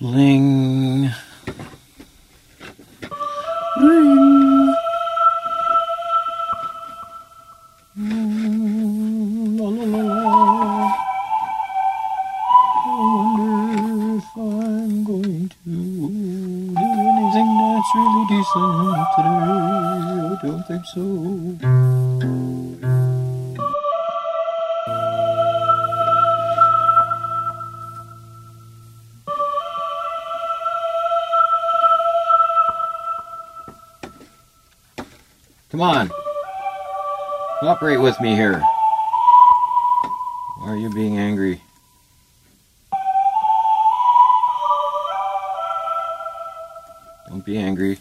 Bling. Ring. I wonder if I'm going to do anything that's really decent today. I don't think so. Come on. Cooperate with me here. Why are you being angry? Don't be angry.